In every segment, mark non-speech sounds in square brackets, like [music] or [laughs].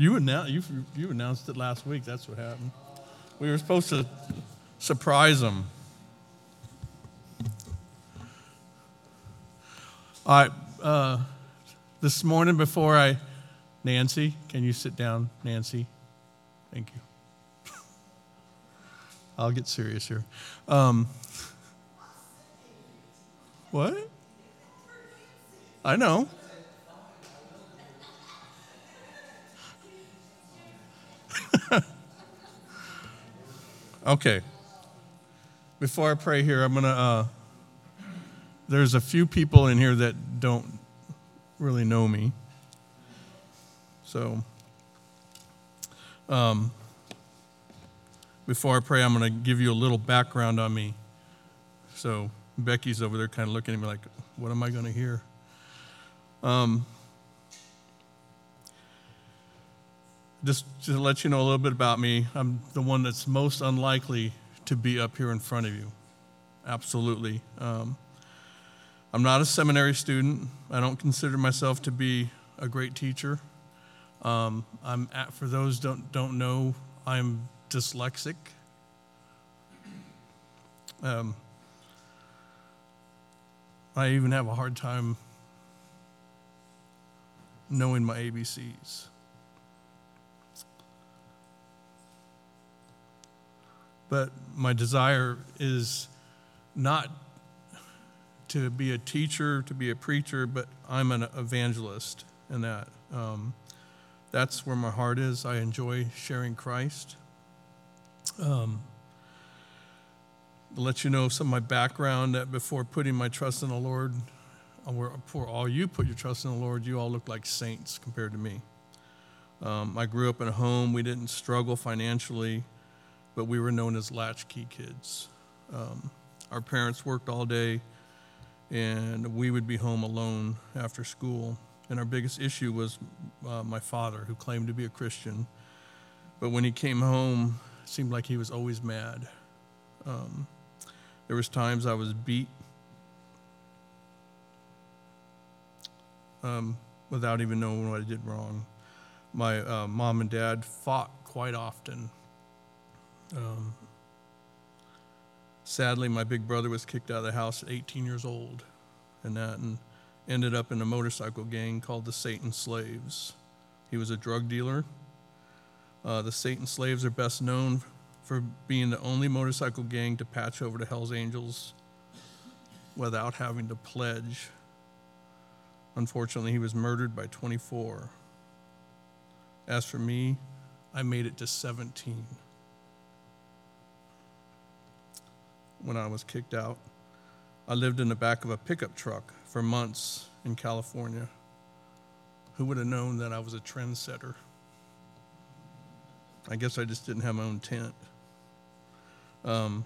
You announced, you, you announced it last week. That's what happened. We were supposed to surprise them. All right. Uh, this morning, before I, Nancy, can you sit down, Nancy? Thank you. [laughs] I'll get serious here. Um, what? I know. Okay. Before I pray here, I'm going to. Uh, there's a few people in here that don't really know me. So, um, before I pray, I'm going to give you a little background on me. So, Becky's over there kind of looking at me like, what am I going to hear? Um, just to let you know a little bit about me, I'm the one that's most unlikely to be up here in front of you. Absolutely. Um, I'm not a seminary student. I don't consider myself to be a great teacher. Um, I'm at, for those don't don't know, I'm dyslexic. Um, I even have a hard time knowing my ABCs. But my desire is not to be a teacher, to be a preacher, but I'm an evangelist in that. Um, that's where my heart is. I enjoy sharing Christ. Um, let you know some of my background that before putting my trust in the Lord, before all you put your trust in the Lord, you all look like saints compared to me. Um, I grew up in a home, we didn't struggle financially, but we were known as latchkey kids. Um, our parents worked all day and we would be home alone after school. And our biggest issue was uh, my father, who claimed to be a Christian. But when he came home, it seemed like he was always mad. Um, there was times I was beat um, without even knowing what I did wrong. My uh, mom and dad fought quite often. Um, sadly, my big brother was kicked out of the house at 18 years old, and that and ended up in a motorcycle gang called the Satan Slaves. He was a drug dealer. Uh, the Satan Slaves are best known for being the only motorcycle gang to patch over to Hell's Angels without having to pledge. Unfortunately, he was murdered by 24. As for me, I made it to 17. When I was kicked out. I lived in the back of a pickup truck for months in California. Who would have known that I was a trendsetter? I guess I just didn't have my own tent. Um,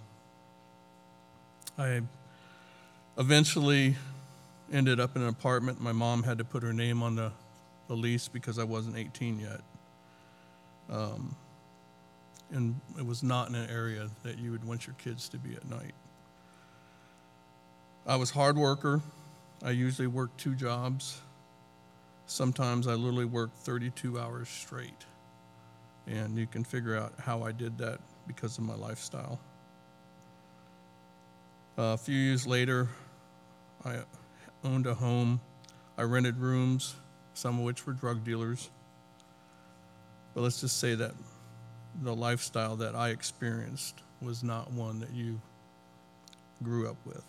I eventually ended up in an apartment. My mom had to put her name on the, the lease because I wasn't 18 yet. Um, and it was not in an area that you would want your kids to be at night. I was hard worker. I usually worked two jobs. Sometimes I literally worked 32 hours straight. And you can figure out how I did that because of my lifestyle. Uh, a few years later, I owned a home. I rented rooms, some of which were drug dealers. But let's just say that the lifestyle that I experienced was not one that you grew up with.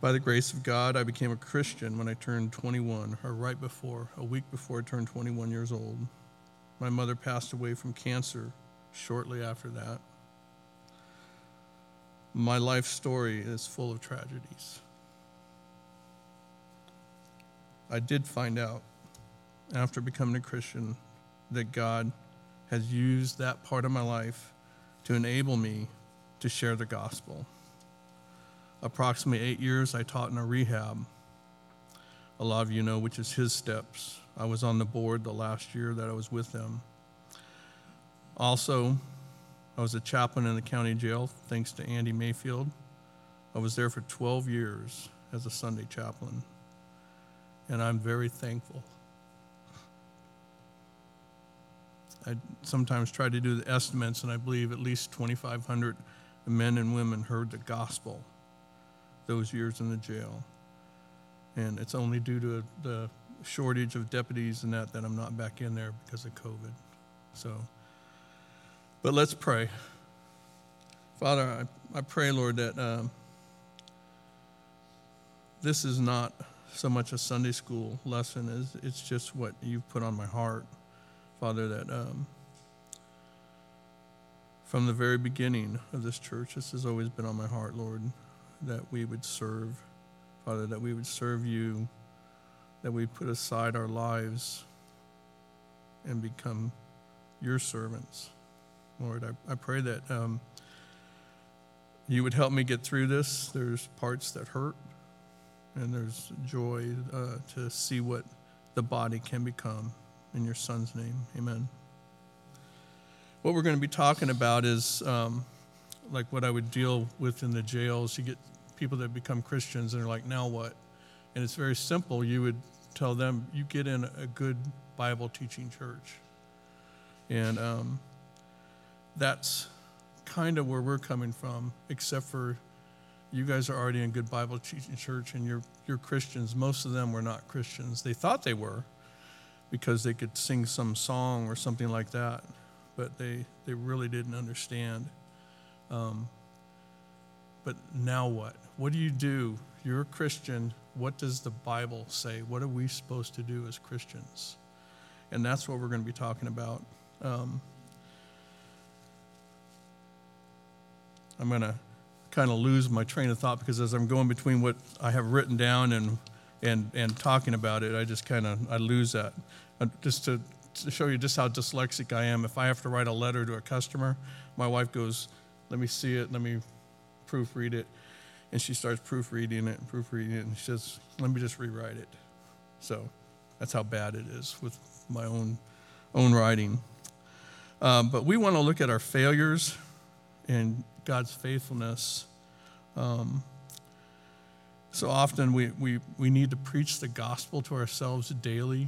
By the grace of God, I became a Christian when I turned 21, or right before, a week before I turned 21 years old. My mother passed away from cancer shortly after that. My life story is full of tragedies. I did find out after becoming a Christian that God has used that part of my life to enable me to share the gospel. Approximately eight years, I taught in a rehab. A lot of you know which is his steps. I was on the board the last year that I was with them. Also, I was a chaplain in the county jail, thanks to Andy Mayfield. I was there for 12 years as a Sunday chaplain. and I'm very thankful. I sometimes try to do the estimates, and I believe at least 2,500 men and women heard the gospel those years in the jail. And it's only due to the shortage of deputies and that that I'm not back in there because of COVID. So, but let's pray. Father, I, I pray, Lord, that um, this is not so much a Sunday school lesson as it's just what you've put on my heart, Father, that um, from the very beginning of this church, this has always been on my heart, Lord, that we would serve, Father, that we would serve you, that we put aside our lives and become your servants. Lord, I, I pray that um, you would help me get through this. There's parts that hurt, and there's joy uh, to see what the body can become. In your son's name, amen. What we're going to be talking about is um, like what I would deal with in the jails. You get people that become Christians and they're like, now what? And it's very simple. You would tell them, you get in a good Bible teaching church. And um, that's kind of where we're coming from, except for you guys are already in good Bible teaching church and you're, you're Christians. Most of them were not Christians. They thought they were because they could sing some song or something like that, but they, they really didn't understand. Um, but now what? What do you do? You're a Christian. What does the Bible say? What are we supposed to do as Christians? And that's what we're going to be talking about. Um, I'm going to kind of lose my train of thought because as I'm going between what I have written down and and and talking about it, I just kind of I lose that. Uh, just to, to show you just how dyslexic I am, if I have to write a letter to a customer, my wife goes, "Let me see it. Let me proofread it," and she starts proofreading it and proofreading it, and she says, "Let me just rewrite it." So that's how bad it is with my own own writing. Um, but we want to look at our failures and God's faithfulness. Um, so often we, we, we need to preach the gospel to ourselves daily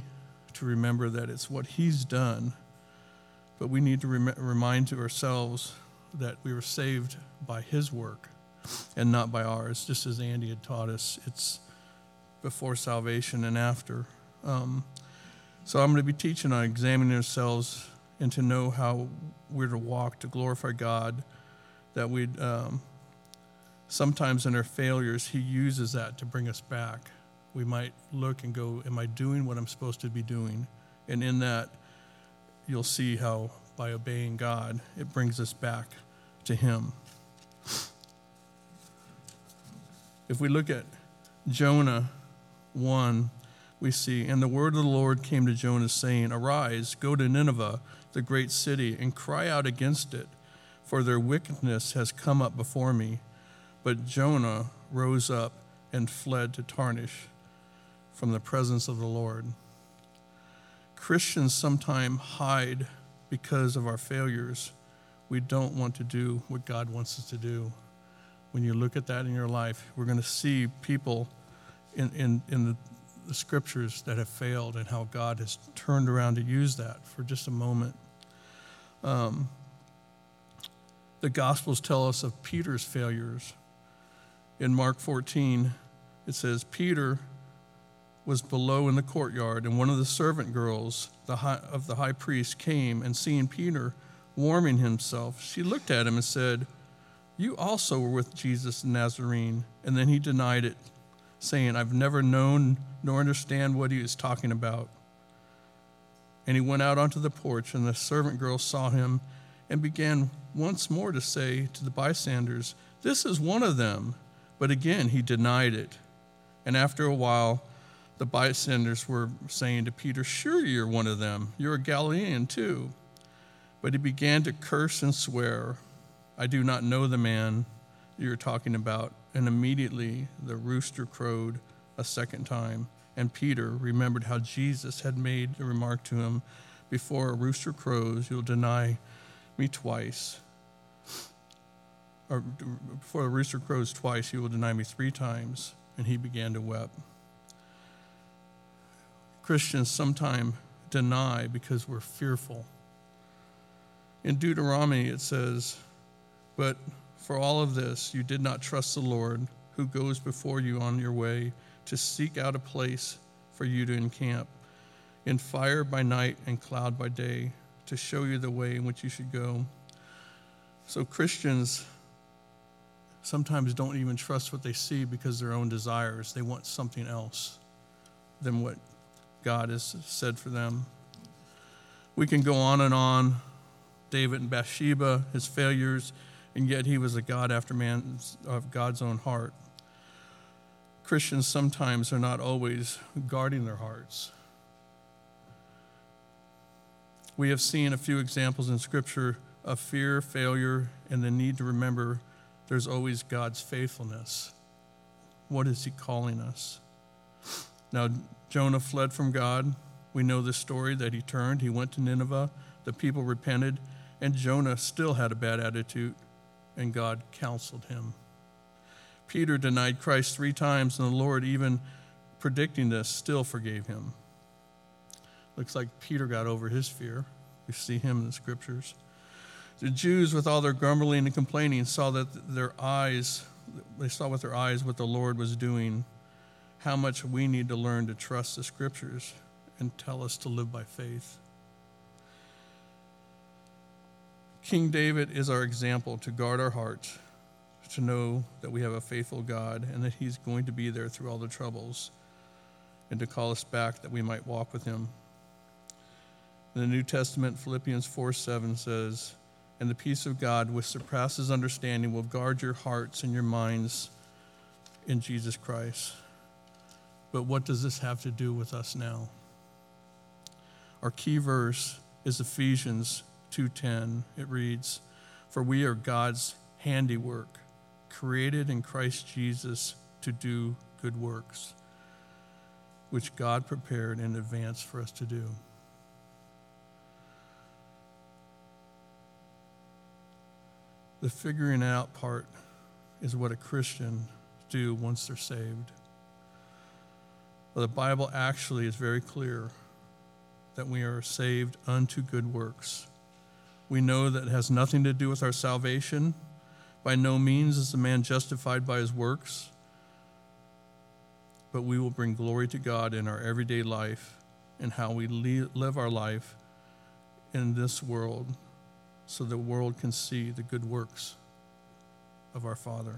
to remember that it's what He's done. But we need to rem- remind to ourselves that we were saved by His work and not by ours, just as Andy had taught us. It's before salvation and after. Um, so I'm going to be teaching on examining ourselves and to know how we're to walk to glorify God that we um, sometimes in our failures, He uses that to bring us back. We might look and go, Am I doing what I'm supposed to be doing? And in that, you'll see how by obeying God, it brings us back to Him. If we look at Jonah 1, we see, And the word of the Lord came to Jonah, saying, Arise, go to Nineveh, the great city, and cry out against it for their wickedness has come up before me. But Jonah rose up and fled to Tarshish from the presence of the Lord. Christians sometimes hide because of our failures. We don't want to do what God wants us to do. When you look at that in your life, we're going to see people in, in, in the, the scriptures that have failed and how God has turned around to use that for just a moment. Um, the Gospels tell us of Peter's failures. In Mark 14, it says, Peter was below in the courtyard, and one of the servant girls the high, of the high priest came, and seeing Peter warming himself, she looked at him and said, You also were with Jesus the Nazarene. And then he denied it, saying, I've never known nor understand what he is talking about. And he went out onto the porch, and the servant girl saw him and began once more to say to the bystanders, This is one of them. But again he denied it. And after a while, the bystanders were saying to Peter, Sure, you're one of them. You're a Galilean too. But he began to curse and swear, I do not know the man you're talking about. And immediately the rooster crowed a second time. And Peter remembered how Jesus had made the remark to him, Before a rooster crows, you'll deny me twice. Or before the rooster crows twice, you will deny me three times. And he began to weep. Christians sometimes deny because we're fearful. In Deuteronomy, it says, But for all of this, you did not trust the Lord, who goes before you on your way to seek out a place for you to encamp, in fire by night and cloud by day, to show you the way in which you should go. So Christians sometimes don't even trust what they see because their own desires. They want something else than what God has said for them. We can go on and on. David and Bathsheba, his failures, and yet he was a God after man of God's own heart. Christians sometimes are not always guarding their hearts. We have seen a few examples in Scripture of fear, failure, and the need to remember there's always God's faithfulness. What is He calling us? Now, Jonah fled from God. We know the story that he turned. He went to Nineveh. The people repented, and Jonah still had a bad attitude, and God counseled him. Peter denied Christ three times, and the Lord, even predicting this, still forgave him. Looks like Peter got over his fear. We see him in the scriptures. The Jews, with all their grumbling and complaining, saw that their eyes, they saw with their eyes what the Lord was doing, how much we need to learn to trust the scriptures and tell us to live by faith. King David is our example to guard our hearts, to know that we have a faithful God and that He's going to be there through all the troubles, and to call us back that we might walk with Him. In the New Testament, Philippians 4 7 says, And the peace of God, which surpasses understanding, will guard your hearts and your minds in Jesus Christ. But what does this have to do with us now? Our key verse is Ephesians 2:10. It reads, "For we are God's handiwork, created in Christ Jesus to do good works, which God prepared in advance for us to do." The figuring out part is what a Christian do once they're saved. Well, the Bible actually is very clear that we are saved unto good works. We know that it has nothing to do with our salvation. By no means is the man justified by his works, but we will bring glory to God in our everyday life and how we live our life in this world so the world can see the good works of our Father.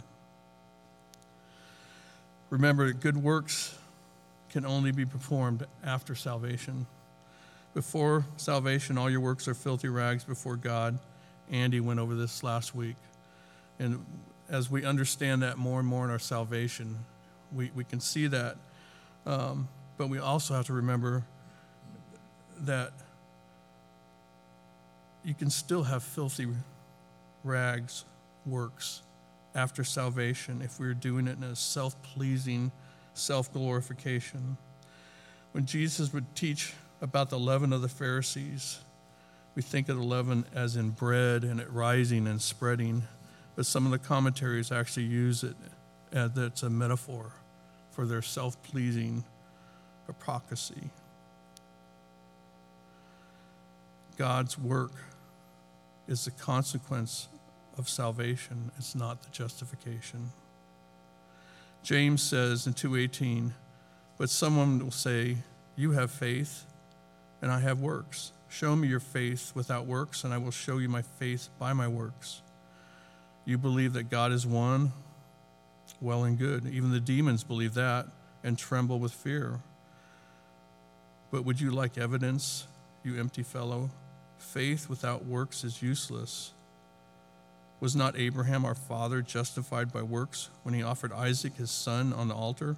Remember, good works can only be performed after salvation. Before salvation, all your works are filthy rags before God. Andy went over this last week. And as we understand that more and more in our salvation, we, we can see that. Um, but we also have to remember that you can still have filthy rags works after salvation if we're doing it in a self pleasing, self glorification. When Jesus would teach about the leaven of the Pharisees, we think of the leaven as in bread and it rising and spreading, but some of the commentaries actually use it as it's a metaphor for their self pleasing hypocrisy. God's work is the consequence of salvation, it's not the justification. James says in 2:18, but someone will say, "You have faith, and I have works. Show me your faith without works, and I will show you my faith by my works." You believe that God is one? Well and good. Even the demons believe that and tremble with fear. But would you like evidence, you empty fellow? Faith without works is useless. Was not Abraham our father justified by works when he offered Isaac his son on the altar?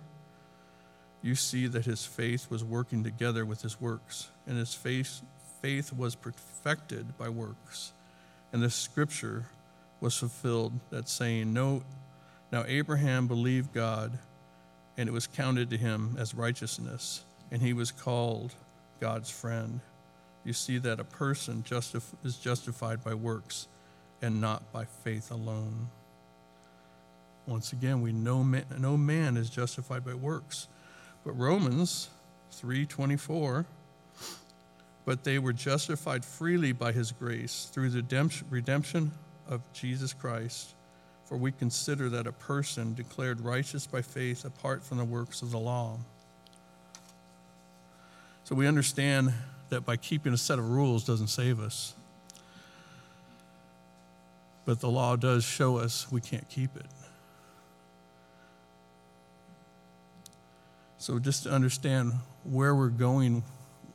You see that his faith was working together with his works, and his faith, faith was perfected by works. And the scripture was fulfilled that saying, No, now Abraham believed God, and it was counted to him as righteousness, and he was called God's friend you see that a person justif- is justified by works and not by faith alone. Once again, we know man, no man is justified by works. But Romans 3:24 but they were justified freely by his grace through the redemption of Jesus Christ for we consider that a person declared righteous by faith apart from the works of the law so we understand that by keeping a set of rules doesn't save us but the law does show us we can't keep it So, just to understand where we're going,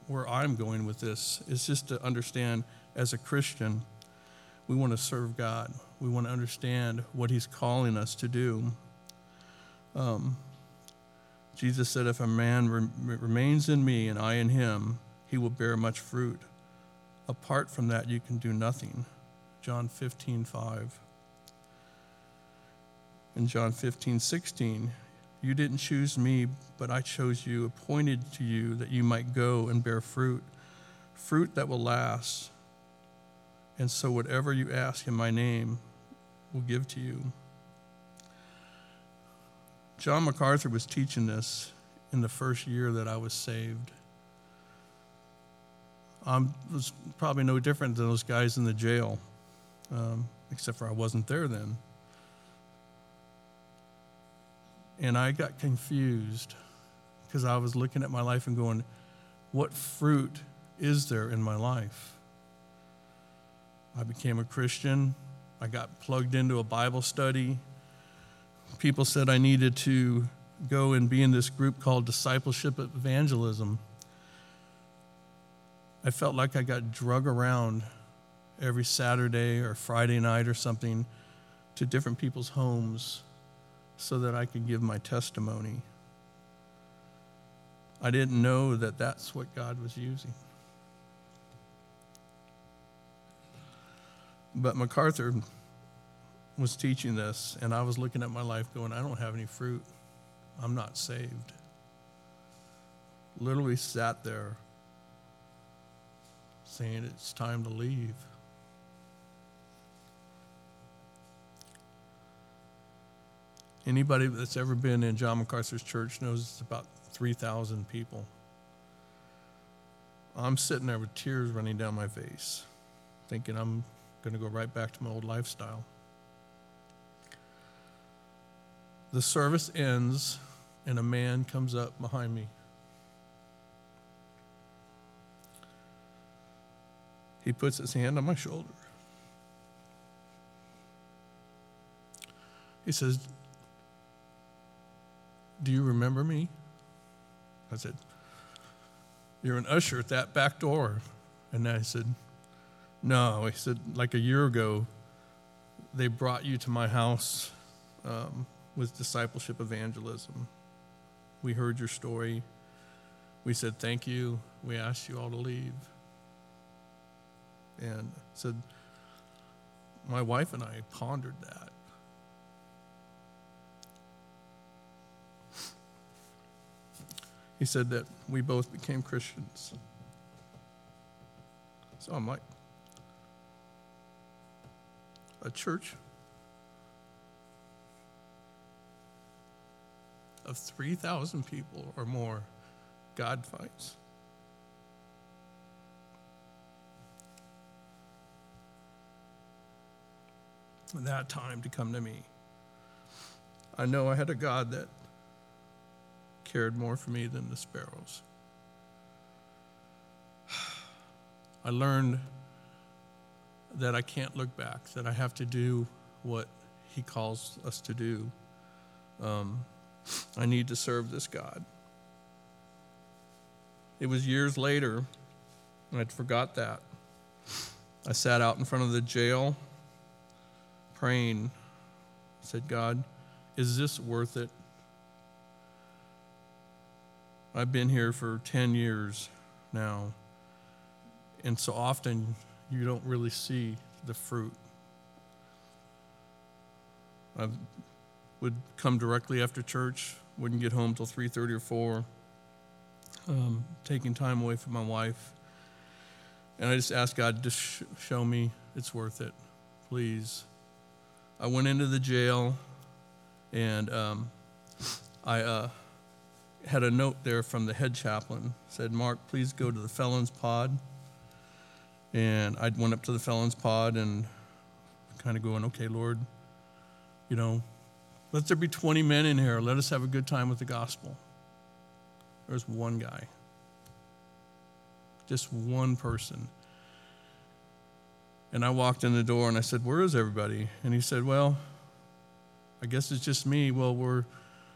where I'm going with this, is just to understand as a Christian, we want to serve God. We want to understand what He's calling us to do. Um, Jesus said, If a man re- remains in me and I in him, he will bear much fruit. Apart from that, you can do nothing. John 15, 5. In John 15, 16, you didn't choose me, but I chose you, appointed to you that you might go and bear fruit, fruit that will last. And so, whatever you ask in my name, will give to you. John MacArthur was teaching this in the first year that I was saved. I was probably no different than those guys in the jail, um, except for I wasn't there then. And I got confused because I was looking at my life and going, what fruit is there in my life? I became a Christian. I got plugged into a Bible study. People said I needed to go and be in this group called Discipleship Evangelism. I felt like I got drug around every Saturday or Friday night or something to different people's homes so that I could give my testimony. I didn't know that that's what God was using. But MacArthur was teaching this, and I was looking at my life going, I don't have any fruit. I'm not saved. Literally sat there saying, It's time to leave. Anybody that's ever been in John MacArthur's church knows it's about 3,000 people. I'm sitting there with tears running down my face, thinking I'm going to go right back to my old lifestyle. The service ends, and a man comes up behind me. He puts his hand on my shoulder. He says, do you remember me? I said, You're an usher at that back door. And I said, No. He said, Like a year ago, they brought you to my house um, with discipleship evangelism. We heard your story. We said, Thank you. We asked you all to leave. And said, My wife and I pondered that. he said that we both became Christians. So I'm like, a church of 3,000 people or more, God That time to come to me. I know I had a God that cared more for me than the sparrows. [sighs] I learned that I can't look back, that I have to do what He calls us to do. Um, I need to serve this God. It was years later, and I'd forgot that. I sat out in front of the jail praying. Said, God, is this worth it? I've been here for 10 years now, and so often you don't really see the fruit. I would come directly after church, wouldn't get home till 3:30 or 4, um, taking time away from my wife. And I just asked God to sh- show me it's worth it, please. I went into the jail, and um, I. Uh, had a note there from the head chaplain. Said, Mark, please go to the felons pod. And I went up to the felons pod and kind of going, okay, Lord, you know, let there be 20 men in here. Let us have a good time with the gospel. There was one guy, just one person. And I walked in the door and I said, Where is everybody? And he said, Well, I guess it's just me. Well, we're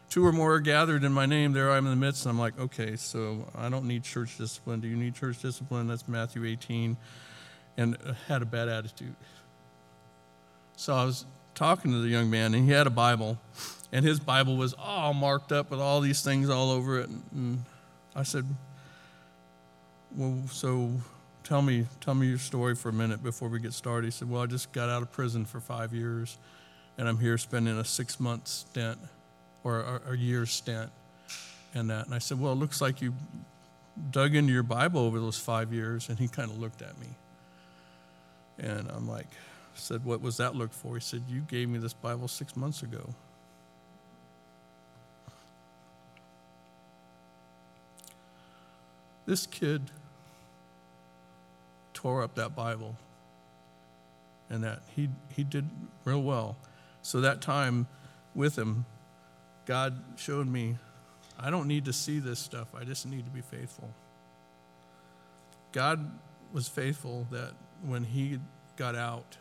two or more gathered in my name. There I am in the midst. And I'm like, Okay, so I don't need church discipline. Do you need church discipline? That's Matthew 18. And uh, had a bad attitude. So I was talking to the young man, and he had a Bible, and his Bible was all marked up with all these things all over it. And I said, "Well, so tell me, tell me your story for a minute before we get started." He said, "Well, I just got out of prison for five years, and I'm here spending a six-month stint or a, a year stint, and that." And I said, "Well, it looks like you dug into your Bible over those five years." And he kind of looked at me, and I'm like said, What was that look for? He said, You gave me this Bible six months ago. This kid tore up that Bible and that he, he did real well. So that time with him, God showed me I don't need to see this stuff, I just need to be faithful. God was faithful that when he got out,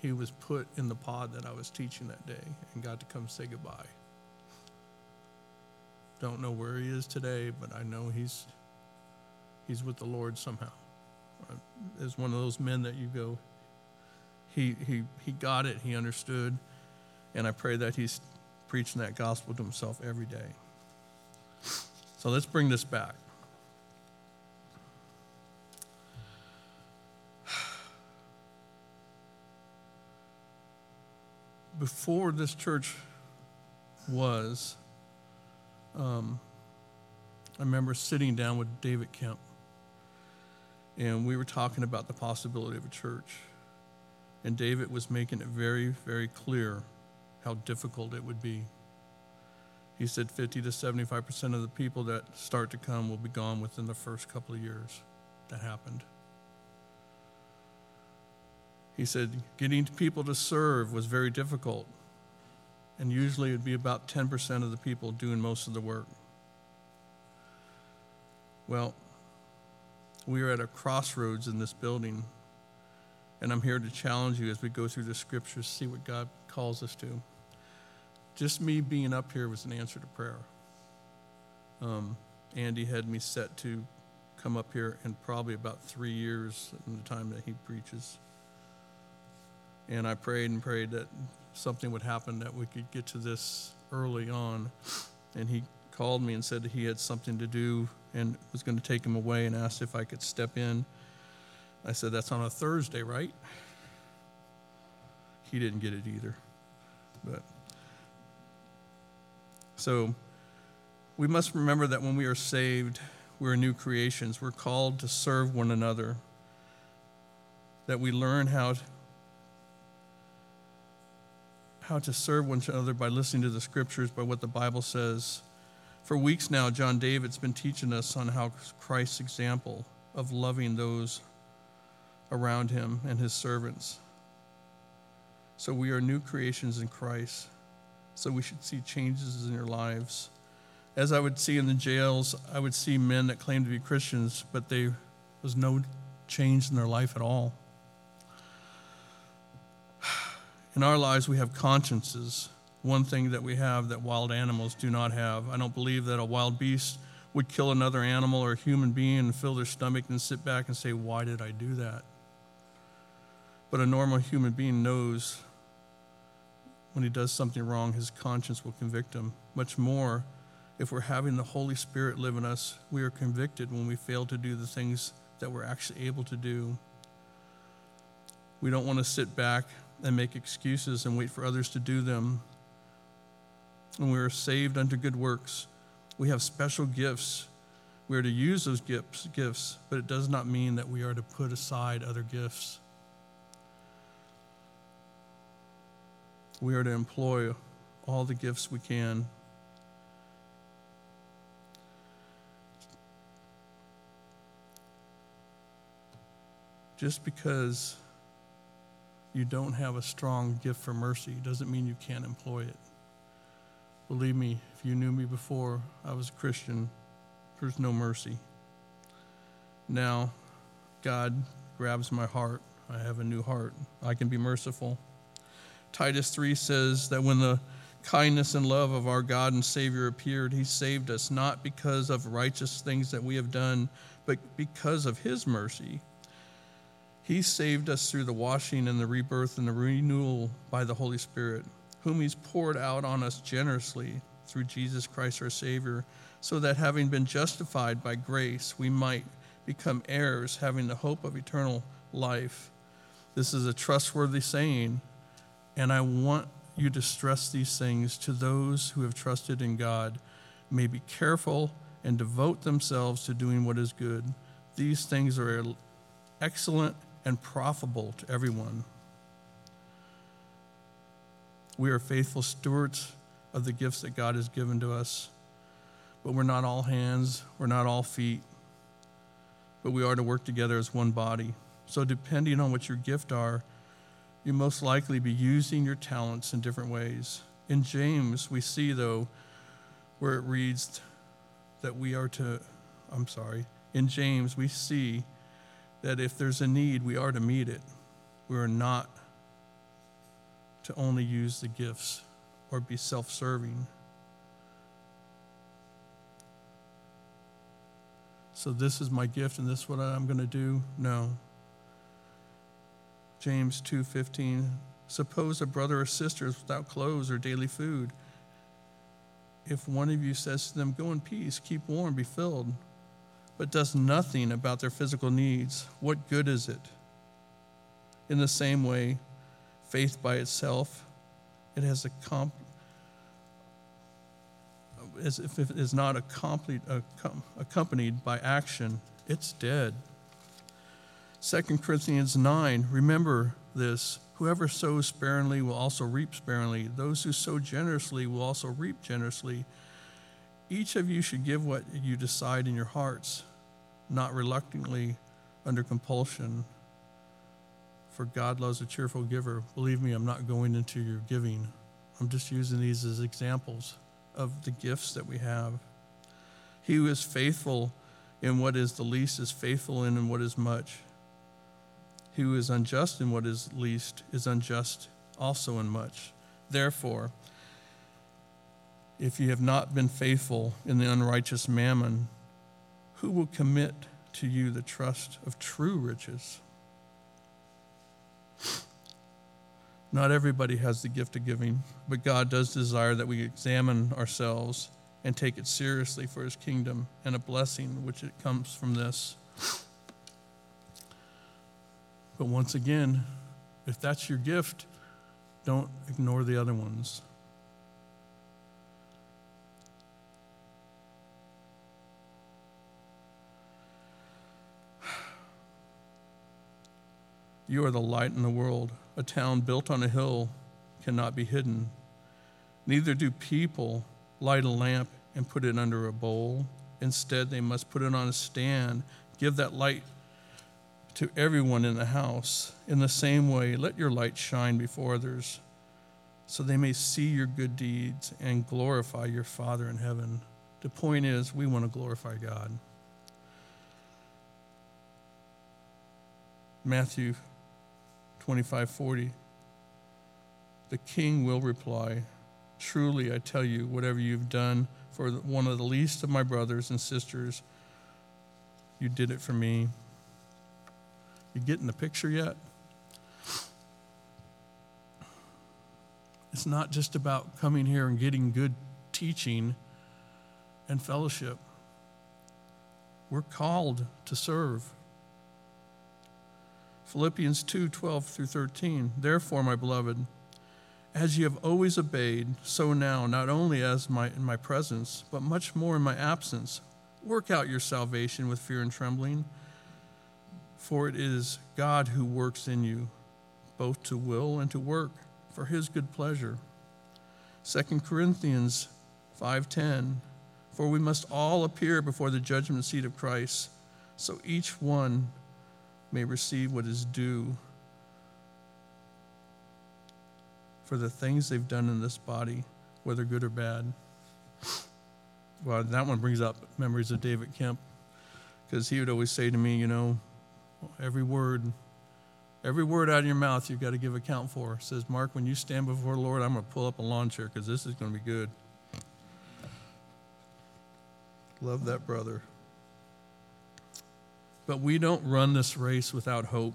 he was put in the pod that I was teaching that day and got to come say goodbye. Don't know where he is today, but I know he's he's with the Lord somehow. Is one of those men that you go, he he he got it, he understood, and I pray that he's preaching that gospel to himself every day. So let's bring this back. before this church was, um, I remember sitting down with David Kemp, and we were talking about the possibility of a church. And David was making it very, very clear how difficult it would be. He said 50 to 75% of the people that start to come will be gone within the first couple of years. That happened. He said getting people to serve was very difficult, and usually it would be about 10% of the people doing most of the work. Well, we are at a crossroads in this building, and I'm here to challenge you as we go through the scriptures, see what God calls us to. Just me being up here was an answer to prayer. Um, Andy had me set to come up here in probably about three years in the time that he preaches. And I prayed and prayed that something would happen that we could get to this early on. And he called me and said that he had something to do and was going to take him away and asked if I could step in. I said, That's on a Thursday, right? He didn't get it either. But so we must remember that when we are saved, we're new creations. We're called to serve one another. That we learn how how to serve one another by listening to the scriptures, by what the Bible says. For weeks now, John David's been teaching us on how Christ's example of loving those around him and his servants. So we are new creations in Christ. So we should see changes in their lives. As I would see in the jails, I would see men that claimed to be Christians, but there was no change in their life at all. [sighs] In our lives, we have consciences, one thing that we have that wild animals do not have. I don't believe that a wild beast would kill another animal or a human being and fill their stomach and sit back and say, Why did I do that? But a normal human being knows when he does something wrong, his conscience will convict him. Much more, if we're having the Holy Spirit live in us, we are convicted when we fail to do the things that we're actually able to do. We don't want to sit back and make excuses and wait for others to do them and we are saved unto good works. We have special gifts. We are to use those gifts, gifts, but it does not mean that we are to put aside other gifts. We are to employ all the gifts we can. Just because you don't have a strong gift for mercy doesn't mean you can't employ it. Believe me, if you knew me before I was a Christian, there's no mercy. Now, God grabs my heart. I have a new heart. I can be merciful. Titus 3 says that when the kindness and love of our God and Savior appeared, He saved us not because of righteous things that we have done, but because of His mercy. He saved us through the washing and the rebirth and the renewal by the Holy Spirit, whom He's poured out on us generously through Jesus Christ our Savior, so that having been justified by grace, we might become heirs, having the hope of eternal life. This is a trustworthy saying, and I want you to stress these things to those who have trusted in God. May be careful and devote themselves to doing what is good. These things are excellent and profitable to everyone. We are faithful stewards of the gifts that God has given to us, but we're not all hands, we're not all feet, but we are to work together as one body. So, depending on what your gift are, you most likely be using your talents in different ways. In James, we see, though, where it reads that we are to, I'm sorry, in James, we see that if there's a need, we are to meet it. We are not to only use the gifts or be self serving. So, this is my gift and this is what I'm going to do? No. James 2:15 Suppose a brother or sister is without clothes or daily food. If one of you says to them, Go in peace, keep warm, be filled, but does nothing about their physical needs, what good is it? In the same way, faith by itself, it has a comp- as if it is not accompanied by action, it's dead. 2 Corinthians 9, remember this. Whoever sows sparingly will also reap sparingly. Those who sow generously will also reap generously. Each of you should give what you decide in your hearts, not reluctantly under compulsion. For God loves a cheerful giver. Believe me, I'm not going into your giving. I'm just using these as examples of the gifts that we have. He who is faithful in what is the least is faithful in what is much. He who is unjust in what is least is unjust also in much. Therefore, if you have not been faithful in the unrighteous mammon, who will commit to you the trust of true riches? Not everybody has the gift of giving, but God does desire that we examine ourselves and take it seriously for his kingdom and a blessing which it comes from this. But once again, if that's your gift, don't ignore the other ones. You are the light in the world. A town built on a hill cannot be hidden. Neither do people light a lamp and put it under a bowl. Instead, they must put it on a stand. Give that light to everyone in the house. In the same way, let your light shine before others, so they may see your good deeds and glorify your Father in heaven. The point is, we want to glorify God. Matthew 25 40. The king will reply, Truly, I tell you, whatever you've done for one of the least of my brothers and sisters, you did it for me. You getting the picture yet? It's not just about coming here and getting good teaching and fellowship. We're called to serve. Philippians 2 12 through 13. Therefore, my beloved, as you have always obeyed, so now, not only as my, in my presence, but much more in my absence, work out your salvation with fear and trembling. For it is God who works in you, both to will and to work for his good pleasure. 2 Corinthians 5:10 For we must all appear before the judgment seat of Christ, so each one may receive what is due for the things they've done in this body, whether good or bad. Well, that one brings up memories of David Kemp because he would always say to me, you know, every word, every word out of your mouth you've got to give account for. Says, Mark, when you stand before the Lord, I'm going to pull up a lawn chair because this is going to be good. Love that brother. But we don't run this race without hope.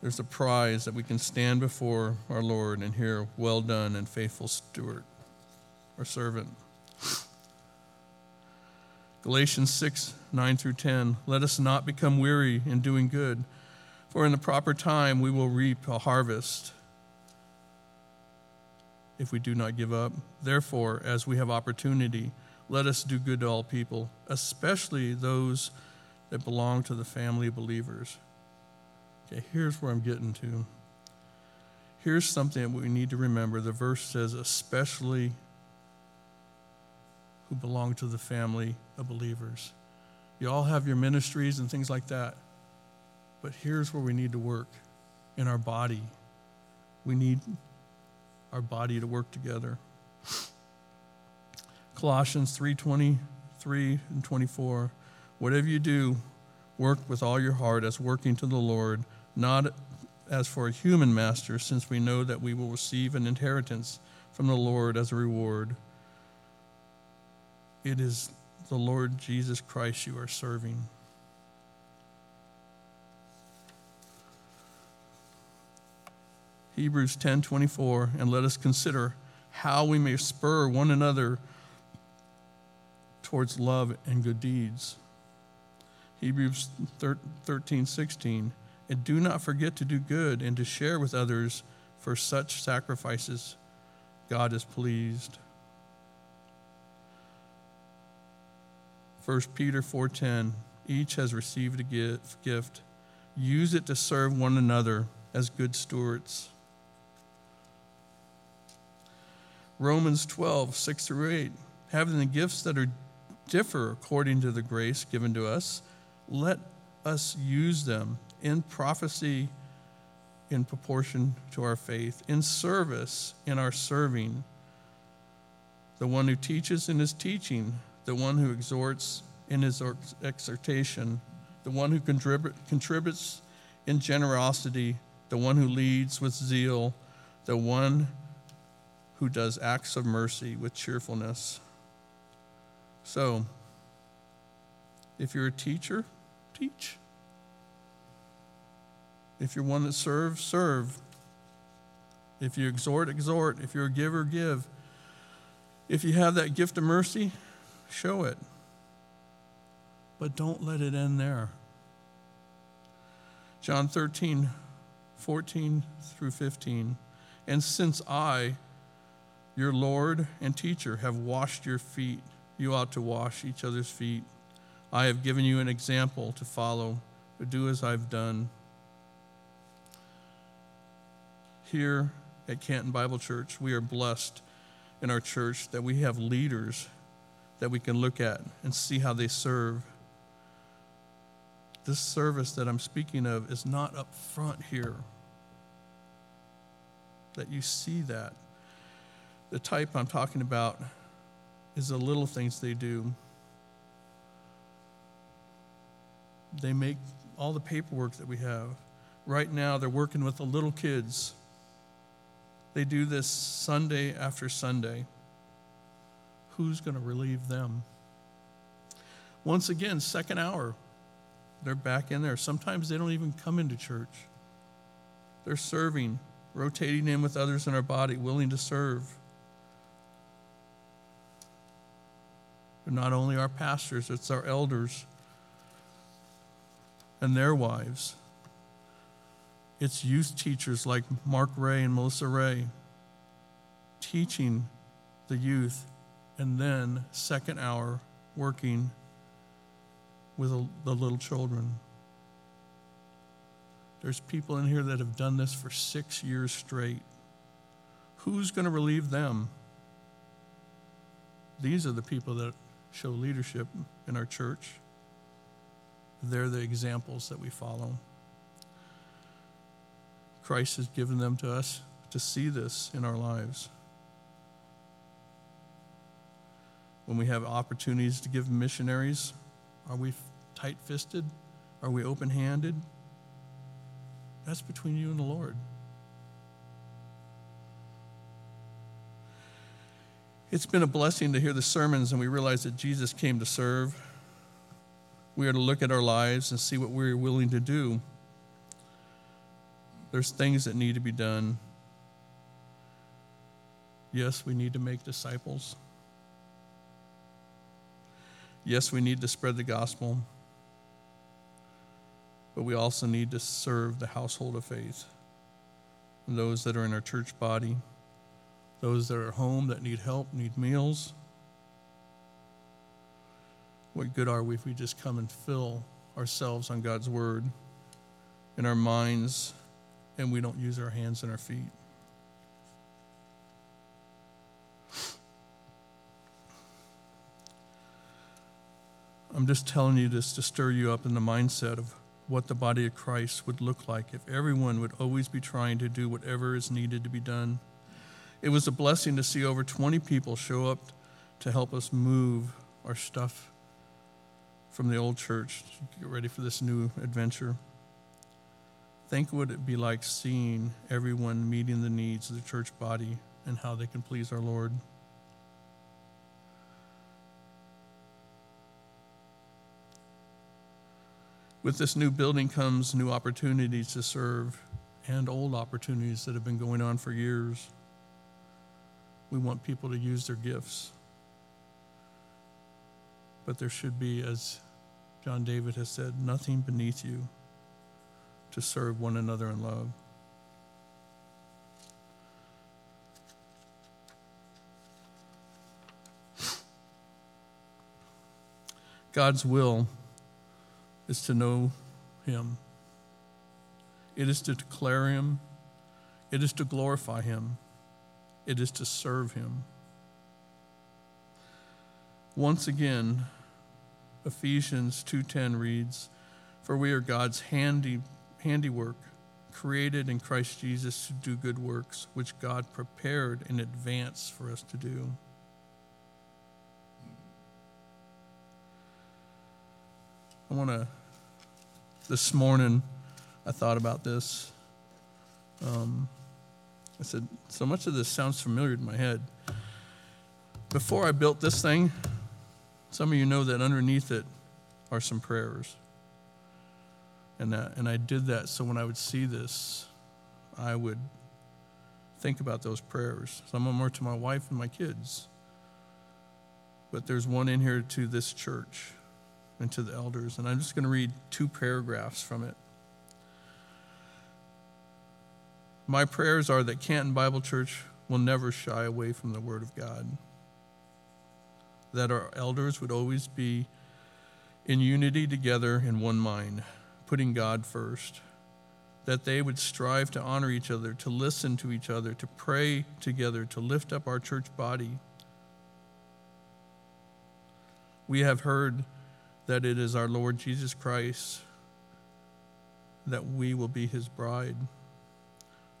There's a prize that we can stand before our Lord and hear, Well done and faithful steward or servant. Galatians 6 9 through 10. Let us not become weary in doing good, for in the proper time we will reap a harvest if we do not give up. Therefore, as we have opportunity, let us do good to all people, especially those that belong to the family of believers. Okay, here's where I'm getting to. Here's something that we need to remember. The verse says, especially who belong to the family of believers. You all have your ministries and things like that. But here's where we need to work in our body. We need our body to work together. Colossians 3:23 and 24. Whatever you do, work with all your heart as working to the Lord, not as for a human master, since we know that we will receive an inheritance from the Lord as a reward. It is the Lord Jesus Christ you are serving. Hebrews 10:24 and let us consider how we may spur one another towards love and good deeds. Hebrews 13:16 and do not forget to do good and to share with others for such sacrifices God is pleased. 1 Peter 4:10 Each has received a gift. Use it to serve one another as good stewards. Romans 12, 6 through 8. Having the gifts that are differ according to the grace given to us, let us use them in prophecy in proportion to our faith, in service in our serving, the one who teaches in his teaching, the one who exhorts in his exhortation, the one who contrib- contributes in generosity, the one who leads with zeal, the one who does acts of mercy with cheerfulness. So, if you're a teacher, teach. If you're one that serves, serve. If you exhort, exhort. If you're a giver, give. If you have that gift of mercy, show it. But don't let it end there. John 13, 14 through 15. And since I, your Lord and teacher, have washed your feet. You ought to wash each other's feet. I have given you an example to follow, to do as I've done. Here at Canton Bible Church, we are blessed in our church that we have leaders that we can look at and see how they serve. This service that I'm speaking of is not up front here. That you see that the type I'm talking about is the little things they do. They make all the paperwork that we have. Right now, they're working with the little kids. They do this Sunday after Sunday. Who's going to relieve them? Once again, second hour, they're back in there. Sometimes they don't even come into church. They're serving, rotating in with others in our body, willing to serve. Not only our pastors, it's our elders and their wives. It's youth teachers like Mark Ray and Melissa Ray teaching the youth, and then, second hour, working with the little children. There's people in here that have done this for six years straight. Who's going to relieve them? These are the people that show leadership in our church. they're the examples that we follow. Christ has given them to us to see this in our lives. When we have opportunities to give missionaries, are we tight fisted? Are we open handed? That's between you and the Lord. It's been a blessing to hear the sermons and we realize that Jesus came to serve. We are to look at our lives and see what we're willing to do. There's things that need to be done. Yes, we need to make disciples. Yes, we need to spread the gospel. But we also need to serve the household of faith and those that are in our church body, those that are home that need help, need meals. What good are we if we just come and fill ourselves on God's word in our minds and we don't use our hands and our feet? I'm just telling you this to stir you up in the mindset of what the body of Christ would look like if everyone would always be trying to do whatever is needed to be done. It was a blessing to see over 20 people show up to help us move our stuff from the old church to get ready for this new adventure. Think what it'd be like seeing everyone meeting the needs of the church body and how they can please our Lord. With this new building comes new opportunities to serve and old opportunities that have been going on for years. We want people to use their gifts. But there should be, as John David has said, nothing beneath you to serve one another in love. God's will is to know Him, it is to declare Him, it is to glorify Him, it is to serve Him. Once again, Ephesians 2:10 reads, "For we are God's handy, handiwork, created in Christ Jesus to do good works, which God prepared in advance for us to do." I want to, this morning, I thought about this. Um, I said, so much of this sounds familiar in my head. Before I built this thing, some of you know that underneath it are some prayers. And, that, and I did that so when I would see this, I would think about those prayers. Some of them are to my wife and my kids. But there's one in here to this church and to the elders. And I'm just going to read two paragraphs from it. My prayers are that Canton Bible Church will never shy away from the Word of God, that our elders would always be in unity together in one mind, putting God first, that they would strive to honor each other, to listen to each other, to pray together, to lift up our church body. We have heard that it is our Lord Jesus Christ that we will be his bride.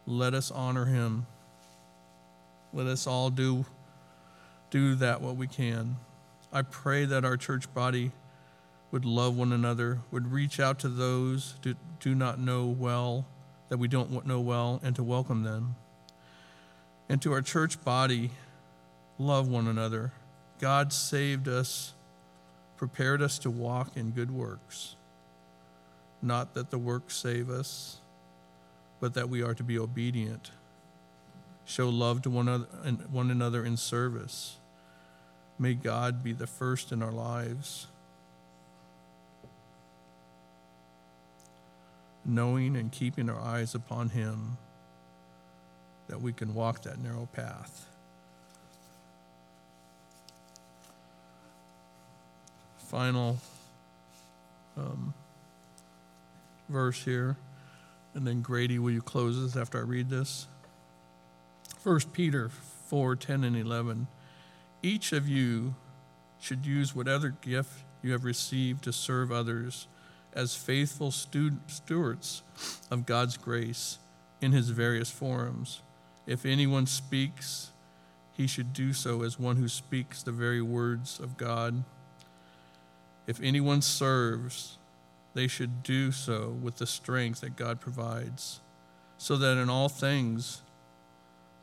Let us honor him. Let us all do, do that what we can. I pray that our church body would love one another, would reach out to those who do not know well, that we don't know well, and to welcome them. And to our church body, love one another. God saved us prepared us to walk in good works. Not that the works save us, but that we are to be obedient, show love to one another, one another in service. May God be the first in our lives. Knowing and keeping our eyes upon Him, that we can walk that narrow path. final um, verse here. And then Grady, will you close us after I read this? First Peter 4 10 and 11. Each of you should use whatever gift you have received to serve others as faithful stewards of God's grace in his various forms. If anyone speaks, he should do so as one who speaks the very words of God. If anyone serves, they should do so with the strength that God provides, so that in all things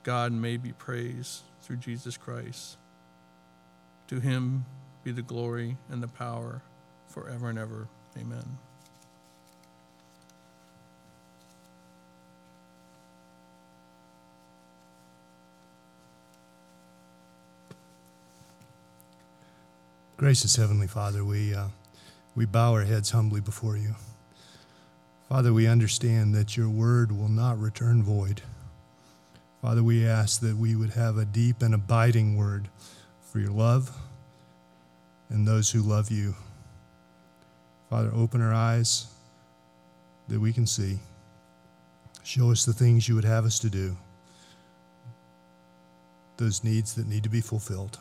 God may be praised through Jesus Christ. To him be the glory and the power forever and ever. Amen. Gracious Heavenly Father, we, uh, we bow our heads humbly before you. Father, we understand that your word will not return void. Father, we ask that we would have a deep and abiding word for your love and those who love you. Father, open our eyes that we can see. Show us the things you would have us to do, those needs that need to be fulfilled.